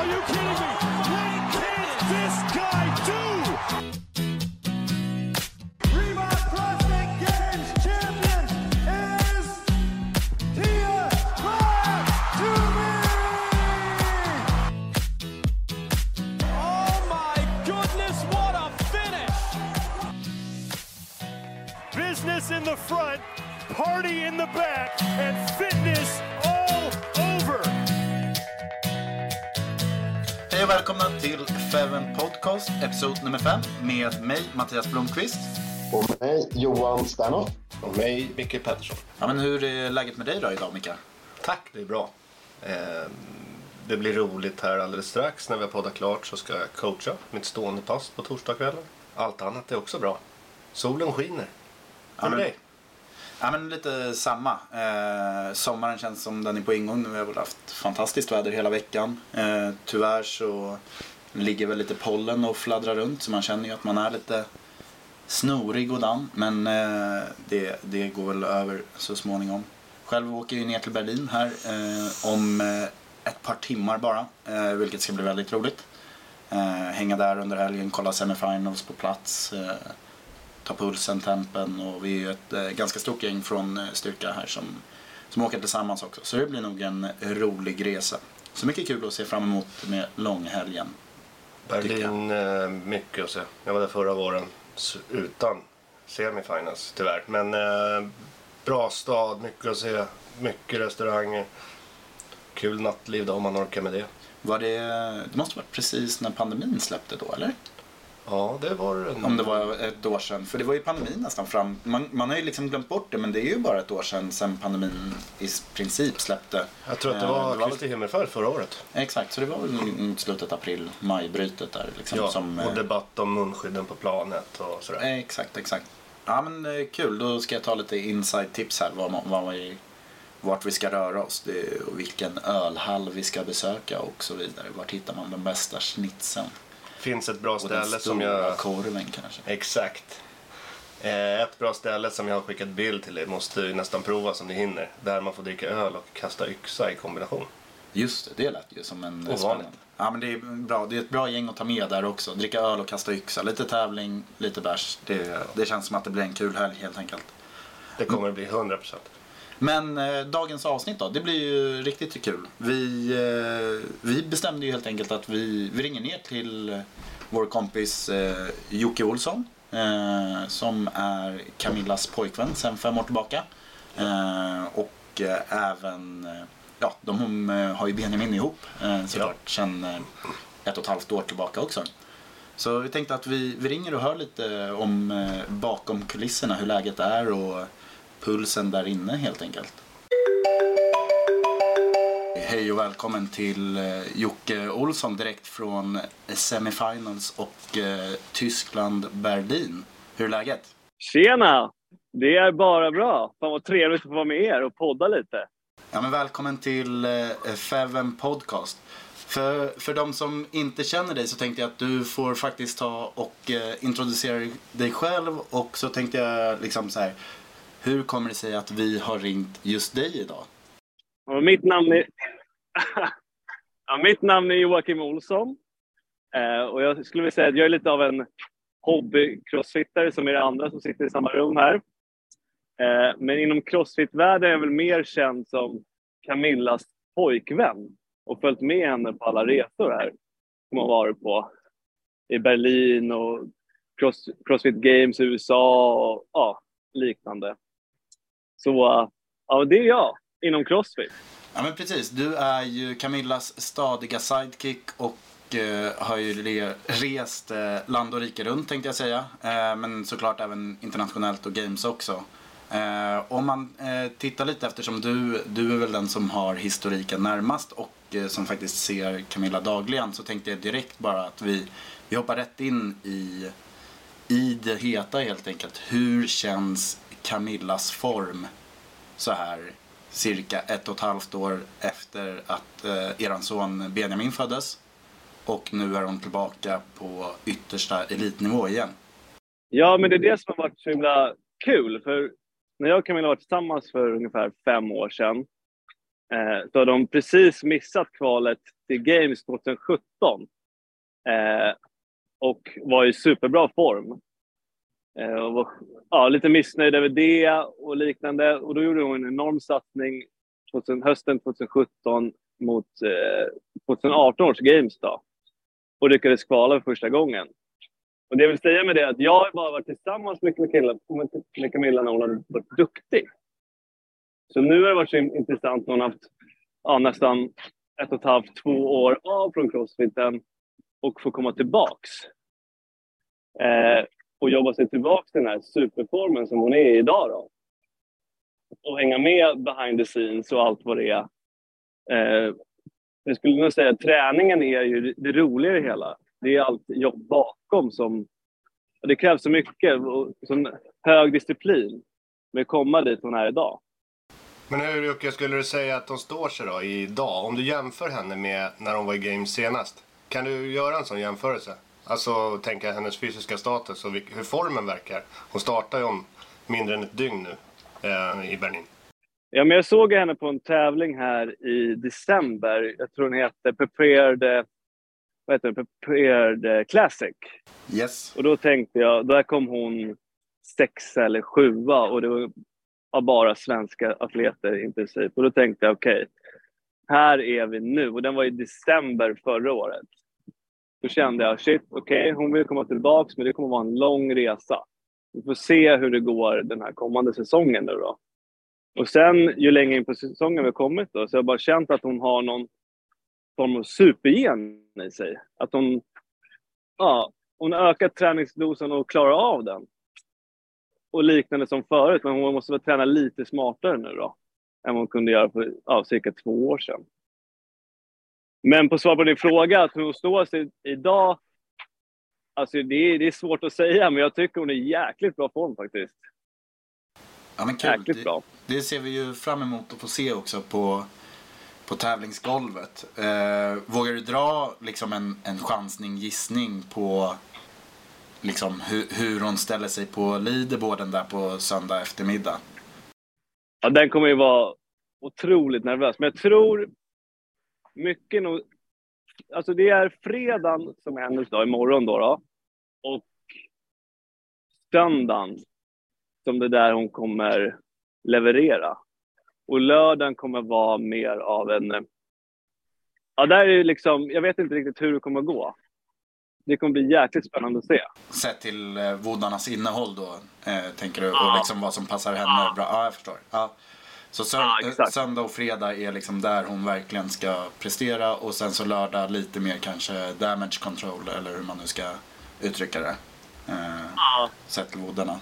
Are you kidding me? What can this guy do? Games champion is Tia Toomey! Oh my goodness, what a finish! Business in the front, party in the back, and fitness och välkomna till Feven Podcast, episod nummer 5 med mig, Mattias Blomqvist. Och mig, Johan Sternoff. Och mig, Micke Pettersson. Ja, men hur är läget med dig då idag, Micke? Tack, det är bra. Eh, det blir roligt här alldeles strax. När vi har poddat klart så ska jag coacha mitt stående pass på torsdagskvällen. Allt annat är också bra. Solen skiner. Hur men- med dig? Ja, men lite samma. Eh, sommaren känns som den är på ingång. Vi har väl haft fantastiskt väder hela veckan. Eh, tyvärr så ligger väl lite pollen och fladdrar runt så man känner ju att man är lite snorig och damm. Men eh, det, det går väl över så småningom. Själv åker jag ner till Berlin här eh, om eh, ett par timmar bara. Eh, vilket ska bli väldigt roligt. Eh, hänga där under helgen, kolla semifinals på plats. Eh, Ta pulsen, tempen och vi är ju ett eh, ganska stort gäng från eh, Styrka här som, som åker tillsammans också. Så det blir nog en rolig resa. Så mycket kul att se fram emot med långhelgen. Berlin, eh, mycket att se. Jag var där förra våren utan semifinals tyvärr. Men eh, bra stad, mycket att se. Mycket restauranger. Kul nattliv då om man orkar med det. Var det, det måste varit precis när pandemin släppte då eller? Ja, det var en... Om det var ett år sedan. För det var ju pandemin nästan fram. Man, man har ju liksom glömt bort det men det är ju bara ett år sedan, sedan pandemin i princip släppte. Jag tror att det Eh, var Kristi himmelfärd förra året. Exakt, så det var väl mot slutet april, majbrytet där. Liksom, Ja, som, och eh, debatt om munskydden på planet och sådär. Eh, Exakt, exakt. Ja men eh, kul, då ska jag ta lite inside-tips här vad, vad vi, vart vi ska röra oss och vilken ölhall vi ska besöka och så vidare. Vart hittar man den bästa schnitzeln? Finns ett bra Och den ställe som stora jag... korven kanske. Exakt. Eh, ett bra ställe som jag har skickat bild till er måste ju nästan prova som ni hinner. Där man får dricka öl och kasta yxa i kombination. Just det, det lät ju som en Ovanligt. Ja men det är bra, det är ett bra gäng att ta med där också. Dricka öl och kasta yxa, lite tävling, lite bärs. Det, det känns som att det blir en kul helg helt enkelt. Det kommer att bli 100%. Men eh, dagens avsnitt då, det blir ju riktigt kul. Vi, eh, vi bestämde ju helt enkelt att vi, vi ringer ner till eh, vår kompis eh, Jocke Olsson. Eh, som är Camillas pojkvän sedan fem år tillbaka. Eh, och eh, även, ja de har ju Benjamin ihop såklart sedan eh, ett och ett halvt år tillbaka också. Så vi tänkte att vi, vi ringer och hör lite om bakom kulisserna hur läget är och pulsen där inne helt enkelt. hej och välkommen till eh, Jocke Olsson direkt från semifinals och eh, Tyskland, Berlin. Hur är läget? Tjena! Det är bara bra. Fan vad trevligt att få vara med er och podda lite. Ja, men välkommen till eh, Feven Podcast. För, för de som inte känner dig så tänkte jag att du får faktiskt ta och introducera dig själv och så tänkte jag liksom så här. Hur kommer det sig att vi har ringt just dig idag? Och mitt namn är... ja, mitt namn är Joakim Olsson. Eh, och jag skulle vilja säga att jag är lite av en hobby-crossfittare som är det andra som sitter i samma rum här. Eh, men inom crossfit-världen är jag väl mer känd som Camillas pojkvän och följt med henne på alla resor här som hon varit på i Berlin och cross, Crossfit Games i USA och ja, liknande. Så ja, det är jag inom Crossfit. Ja men precis, du är ju Camillas stadiga sidekick och eh, har ju rest eh, land och rike runt tänkte jag säga. Eh, men såklart även internationellt och games också. Eh, om man eh, tittar lite eftersom du, du är väl den som har historiken närmast och eh, som faktiskt ser Camilla dagligen så tänkte jag direkt bara att vi, vi hoppar rätt in i, i det heta helt enkelt. Hur känns Camillas form så här cirka ett och ett halvt år efter att eh, eran son Benjamin föddes. Och nu är hon tillbaka på yttersta elitnivå igen. Ja, men det är det som har varit så himla kul. För när jag och Camilla var tillsammans för ungefär fem år sedan eh, så har de precis missat kvalet till Games 2017. Eh, och var i superbra form. Eh, och var ja, lite missnöjd över det och liknande. Och då gjorde hon en enorm satsning 2000, hösten 2017 mot eh, 2018 års Games då. Och lyckades kvala för första gången. Och det jag vill säga med det är att jag har bara varit tillsammans med Camilla, med Camilla när hon har varit duktig. Så nu har det varit så intressant när hon har haft ja, nästan ett och ett halvt, två år av från crossfiten och få komma tillbaks. Eh, och jobba sig tillbaka till den här superformen som hon är i idag. Då. Och hänga med behind the scenes och allt vad det är. Eh, jag skulle nog säga att träningen är ju det roliga i det hela. Det är allt jobb bakom som... Det krävs så mycket och sån hög disciplin med att komma dit hon är idag. Men hur Jocke, skulle du säga att hon står sig då idag? Om du jämför henne med när hon var i Games senast. Kan du göra en sån jämförelse? Alltså tänka hennes fysiska status och hur formen verkar. Hon startar ju om mindre än ett dygn nu eh, i Berlin. Ja, men jag såg henne på en tävling här i december. Jag tror den heter Prepared, vad heter det? Prepared Classic. Yes. Och då tänkte jag, där kom hon sexa eller sjua och det var bara svenska atleter i princip. Och då tänkte jag okej, okay, här är vi nu. Och den var i december förra året. Då kände jag shit, okej, okay, hon vill komma tillbaks men det kommer vara en lång resa. Vi får se hur det går den här kommande säsongen nu då. Och sen ju längre in på säsongen vi kommit då, så jag bara känt att hon har någon form av supergen i sig. Att hon, ja, hon har ökat träningsdosen och klarar av den. Och liknande som förut, men hon måste väl träna lite smartare nu då. Än vad hon kunde göra för ja, cirka två år sedan. Men på svar på din fråga, att hon står sig idag. Alltså det är, det är svårt att säga, men jag tycker hon är i jäkligt bra form faktiskt. Ja, men kul. Jäkligt bra. Det, det ser vi ju fram emot att få se också på, på tävlingsgolvet. Eh, vågar du dra liksom en, en chansning, gissning på liksom, hur, hur hon ställer sig på leaderboarden där på söndag eftermiddag? Ja, den kommer ju vara otroligt nervös, men jag tror mycket nog... Alltså det är fredagen som är hennes dag, imorgon då, då. Och söndagen som det där hon kommer leverera. Och lördagen kommer vara mer av en... Ja, där är liksom... Jag vet inte riktigt hur det kommer gå. Det kommer bli jäkligt spännande att se. Sett till eh, vodarnas innehåll då, eh, tänker du? Ja. Och liksom vad som passar henne ja. bra? Ja, jag förstår. Ja. Så sö ja, söndag och fredag är liksom där hon verkligen ska prestera och sen så lördag lite mer kanske damage control eller hur man nu ska uttrycka det. Eh, ja. Sett till vodarna.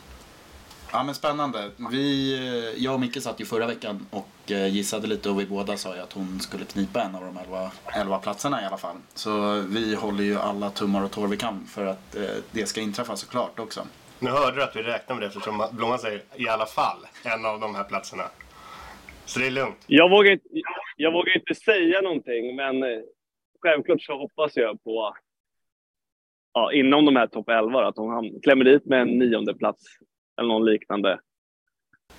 Ja men spännande. Vi, eh, jag och Micke satt ju förra veckan och eh, gissade lite och vi båda sa ju att hon skulle knipa en av de elva, elva platserna i alla fall. Så vi håller ju alla tummar och tår vi kan för att eh, det ska inträffa såklart också. Nu hörde du att vi räknar med det eftersom Blomman säger i alla fall en av de här platserna. Så det är lugnt. Jag vågar inte, jag vågar inte säga någonting, men eh, självklart så hoppas jag på ja, inom de här topp 11 att ham- klämmer dit med en nionde plats eller någon liknande.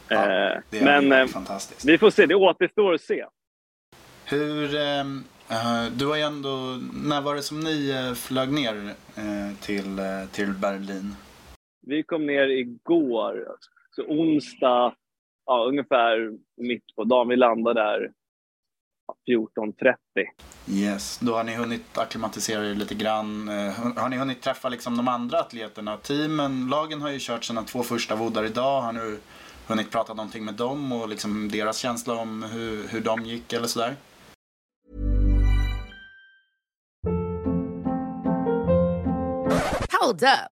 Ja, Eh, det är men eh, fantastiskt. vi får se, det återstår att se. Hur, ehm, eh, du har ju ändå, när var det som ni flög ner eh, till, till Berlin? Vi kom ner igår, så onsdag, ja, ungefär mitt på dagen. Vi landade där 14.30. Yes, då har ni hunnit acklimatisera er lite grann. Eh, Har ni hunnit träffa liksom de andra atleterna? Teamen, lagen har ju kört sina två första vodar idag. Har du hunnit prata någonting med dem och liksom deras känsla om hur, hur de gick eller sådär? Hold up.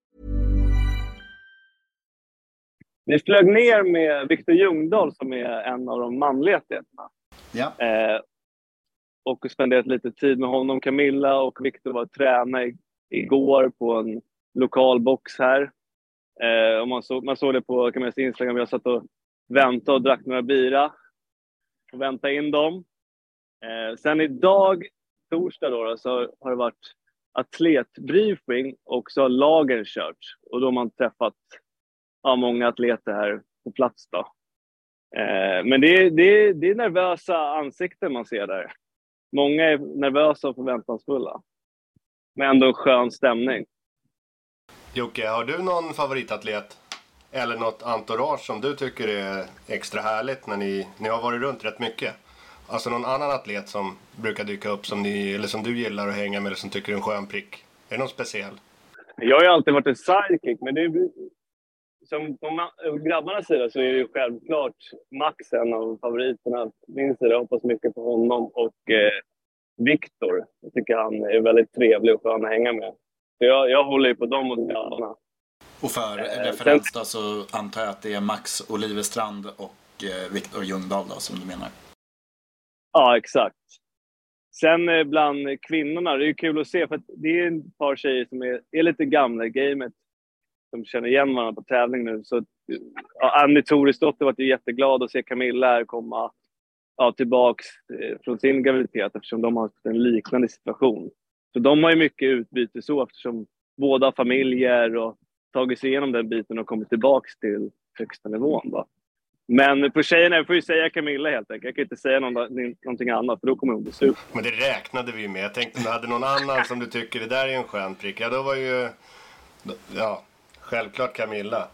Vi flög ner med Viktor Ljungdahl som är en av de manliga atleterna. Ja. Eh, och spenderat lite tid med honom. Camilla och Viktor var och tränade igår på en lokal box här. Eh, och man, såg, man såg det på Camillas Instagram. Jag satt och väntade och drack några bira. Och väntade in dem. Eh, sen idag, torsdag då, då, så har det varit atletbriefing och så har lagen kört. Och då har man träffat ja, många atleter här på plats. Då. Eh, men det är, det, det är nervösa ansikten man ser där. Många är nervösa och förväntansfulla. Men ändå en skön stämning. Jocke, har du någon favoritatlet? Eller något entourage som du tycker är extra härligt när ni, ni har varit runt rätt mycket? Alltså någon annan atlet som brukar dyka upp som, ni, eller som du gillar att hänga med eller som tycker är en skön prick? Är det någon speciell? Jag har ju alltid varit en sidekick, men det som på grabbarnas sida så är det ju självklart Max en av favoriterna. Min sida jag hoppas mycket på honom och eh, Viktor. Jag tycker han är väldigt trevlig och skön att hänga med. Så jag, jag håller ju på dem mot grabbarna. Och för Eh, referens då så antar jag att det är Max Olivestrand och eh, Viktor Ljungdahl då som du menar. Ja, exakt. Sen eh, bland kvinnorna, det är ju kul att se för det är ett par tjejer som är, är lite gamla i gamet de känner igen varandra på tävling nu. Så, ja, Annie Toresdotter var ju jätteglad att se Camilla här komma ja, tillbaks eh, från sin graviditet eftersom de har haft en liknande situation. Så de har ju mycket utbyte så eftersom båda har familjer och tagit sig igenom den biten och kommit tillbaks till högsta nivån. Då. Men på tjejerna, jag får ju säga Camilla helt enkelt. Jag kan inte säga någon, någonting annat för då kommer hon bli sur. Men det räknade vi med. Jag tänkte om du hade någon annan som du tycker det där är en skön prick. Ja, då var ju... Ja, självklart Camilla.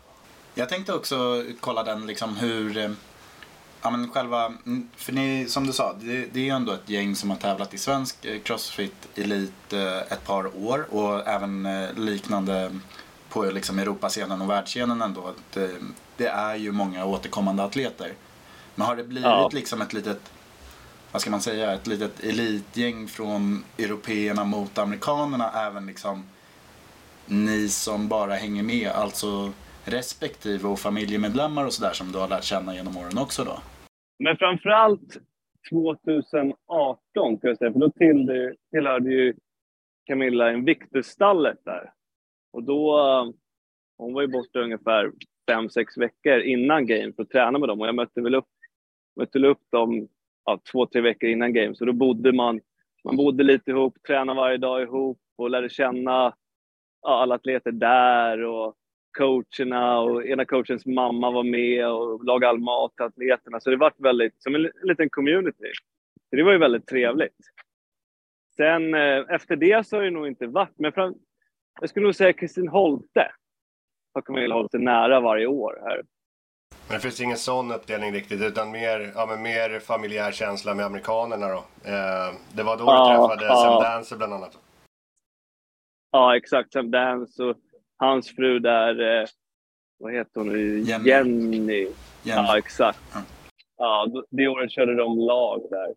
Jag tänkte också kolla den liksom hur, eh, ja men själva, mm, för ni, som du sa, det, det är ju ändå ett gäng som har tävlat i svensk eh, crossfit elit eh, ett par år och även liknande på liksom Europascenen och världsscenen ändå. Det, det är ju många återkommande atleter. Men har det blivit Ja. liksom ett litet, vad ska man säga, ett litet elitgäng från européerna mot amerikanerna även liksom ni som bara hänger med, alltså respektive och familjemedlemmar och sådär som du har lärt känna genom åren också då? Men framförallt 2018, kan jag säga, för då till, tillhörde ju Camilla Invictus-stallet där. Och då, eh, hon var ju borta ungefär fem sex veckor innan game för att träna med dem och jag mötte väl upp mötte upp dem ja, två, tre veckor innan game. Så då bodde man, man bodde lite ihop, tränade varje dag ihop och lärde känna ja, alla atleter där och coacherna och ena coachens mamma var med och lagade all mat till atleterna. Så det var väldigt, som en liten community. Så det var ju väldigt trevligt. Sen eh, efter det så har det nog inte varit, men fram, jag skulle nog säga Kristin Holte har hållit sig nära varje år här. Men det finns ingen sån uppdelning riktigt, utan mer, ja, men mer familjär känsla med amerikanerna då? Eh, det var då ja, du träffade ja. Sam Dancer bland annat? Ja, exakt. Sam Dance och hans fru där, eh, vad heter hon nu? Jenny. Jenny. Ja, exakt. Ja. ja, det året körde de lag där.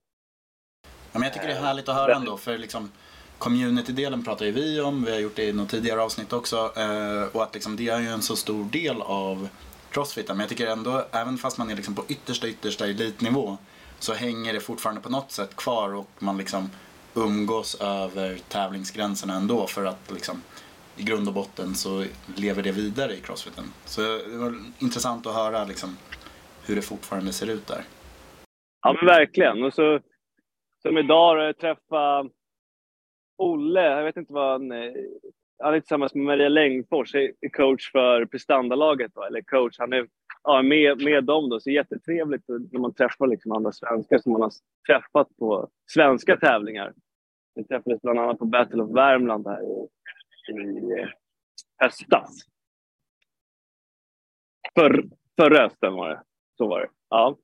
Ja, men jag tycker det är härligt att höra ändå, för liksom community-delen pratar ju vi om, vi har gjort det i något tidigare avsnitt också. Eh, och att liksom, det är ju en så stor del av crossfiten. Men jag tycker ändå, även fast man är liksom på yttersta, yttersta elitnivå, så hänger det fortfarande på något sätt kvar och man liksom umgås över tävlingsgränserna ändå för att liksom i grund och botten så lever det vidare i crossfiten. Så det var intressant att höra liksom hur det fortfarande ser ut där. Ja men verkligen. Och så som idag då jag Olle, jag vet inte vad han... Eh, han är tillsammans med Maria Längfors, coach för prestandalaget då, eller coach. Han är ja, med, med dem då, så jättetrevligt när man träffar liksom andra svenskar som man har träffat på svenska tävlingar. Vi träffades bland annat på Battle of Värmland här i, i höstas. För, förra hösten var det. Så var det. Ja.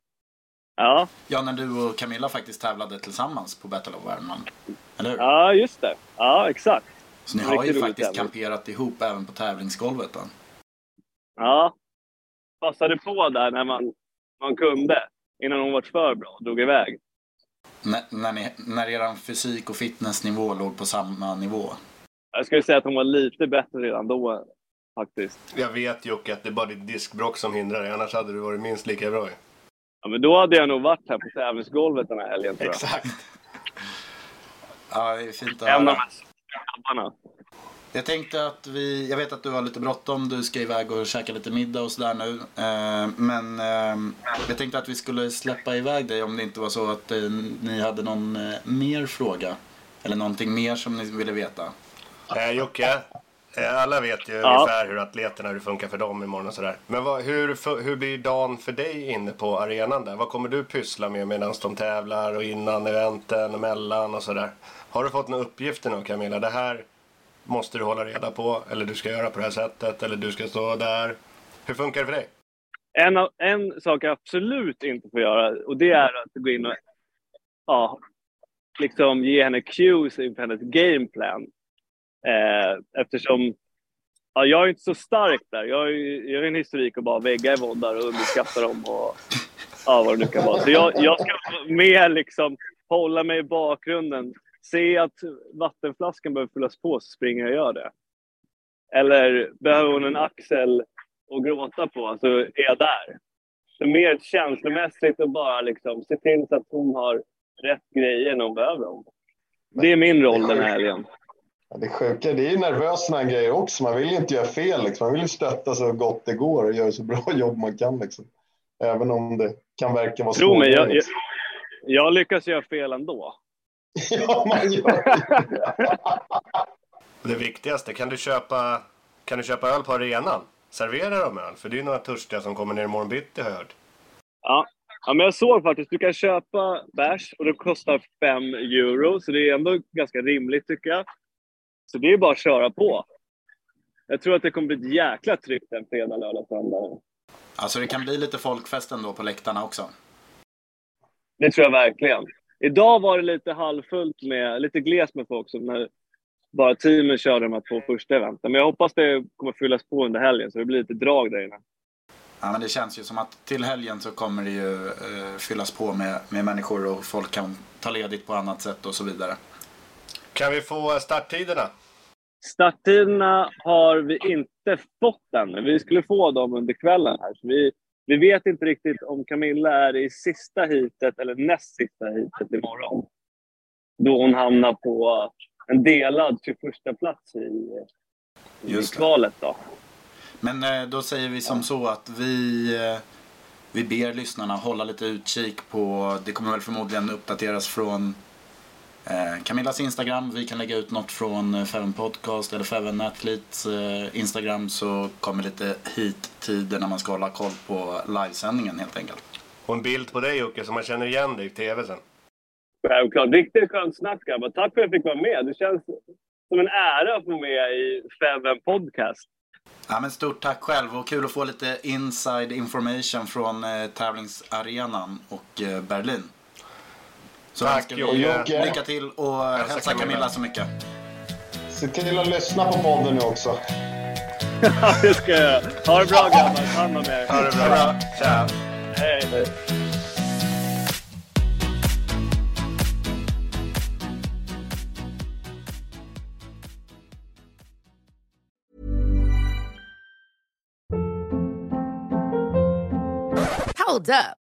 Ja. ja, när du och Camilla faktiskt tävlade tillsammans på Battle of Värmland. Eller hur? Ja, just det. Ja, exakt. Så ni har ju faktiskt kamperat ihop även på tävlingsgolvet då? Ja. Passade på där när man, man kunde. Innan hon var för bra och drog iväg. N när, ni, när er fysik och fitnessnivå låg på samma nivå? Jag skulle säga att hon var lite bättre redan då faktiskt. Jag vet Jocke att det är bara ditt diskbrock som hindrar dig. Annars hade du varit minst lika bra Ja, men då hade jag nog varit här på tävlingsgolvet den här helgen tror jag. Exakt. Ja, det är fint att höra. Jag tänkte att vi, jag vet att du har lite bråttom, du ska iväg och käka lite middag och sådär nu. Eh, men eh, jag tänkte att vi skulle släppa iväg dig om det inte var så att eh, ni hade någon mer fråga. Eller någonting mer som ni ville veta. Eh, Jocke, alla vet ju ja. ungefär hur atleterna, hur det funkar för dem imorgon och sådär. Men vad, hur, hur blir dagen för dig inne på arenan där? Vad kommer du pyssla med medan de tävlar och innan eventen och mellan och sådär? Har du fått några uppgifter nu Camilla? Det här måste du hålla reda på eller du ska göra på det här sättet eller du ska stå där. Hur funkar det för dig? En, en sak jag absolut inte får göra och det är att gå in och ja, liksom ge henne cues inför hennes gameplan. Eh, eftersom ja, jag är inte så stark där. Jag har, jag en historik att bara vägga i våndar och underskatta dem och ja, vad det nu kan vara. Så jag, jag ska mer liksom hålla mig i bakgrunden. Se att vattenflaskan behöver fyllas på så springer jag och gör det. Eller behöver hon en axel att gråta på så är jag där. Så mer känslomässigt och bara liksom se till så att hon har rätt grejer när hon behöver dem. Det är min roll den här helgen. Ja, det sjuka, det är ju nervöst sådana grejer också. Man vill ju inte göra fel. Liksom. Man vill ju stötta så gott det går och göra så bra jobb man kan. Liksom. Även om det kan verka vara svårt. Tro mig, jag, jag, jag, lyckas göra fel ändå. ja, man gör det. det viktigaste, kan du, köpa, kan du köpa öl på arenan? Servera dem öl, för det är några törstiga som kommer ner imorgon bitti har jag hört. Ja. ja, men jag såg faktiskt. Du kan köpa bärs och det kostar 5 euro, så det är ändå ganska rimligt tycker jag. Så det är bara att köra på. Jag tror att det kommer bli ett jäkla tryck den fredag, lördag, söndag. Alltså det kan bli lite folkfest ändå på läktarna också? Det tror jag verkligen. Idag var det lite halvfullt med, lite glest med folk som när bara teamen körde de här två första eventen. Men jag hoppas det kommer fyllas på under helgen så det blir lite drag där inne. Ja, men det känns ju som att till helgen så kommer det ju uh, fyllas på med, med människor och folk kan ta ledigt på annat sätt och så vidare. Kan vi få starttiderna? Starttiderna har vi inte fått än. Vi skulle få dem under kvällen. här. Så vi, vi vet inte riktigt om Camilla är i sista hitet eller näst sista hitet imorgon. Då hon hamnar på en delad 21 plats i, i kvalet. Då. Men eh, då säger vi som så att vi, eh, vi ber lyssnarna hålla lite utkik på, det kommer väl förmodligen uppdateras från Camillas Instagram. Vi kan lägga ut något från eh, Feven Podcast eller Feven Athletes eh, Instagram så kommer lite hit-tider när man ska hålla koll på livesändningen helt enkelt. Och en bild på dig Jocke så man känner igen dig i tv sen. Självklart. Riktigt skönt snack grabbar. Tack för att jag fick vara med. Det känns som en ära att få vara med i Feven Podcast. Ja, men stort tack själv och kul att få lite inside information från eh, tävlingsarenan och eh, Berlin. Så Tack, Jocke. lycka till och hälsa Camilla. Camilla så mycket. Se till att lyssna på podden nu också. Ja, det ska jag göra. Ha det bra grabbar. Ta hand om er. Ha det bra. Tja. Hej. Hold up.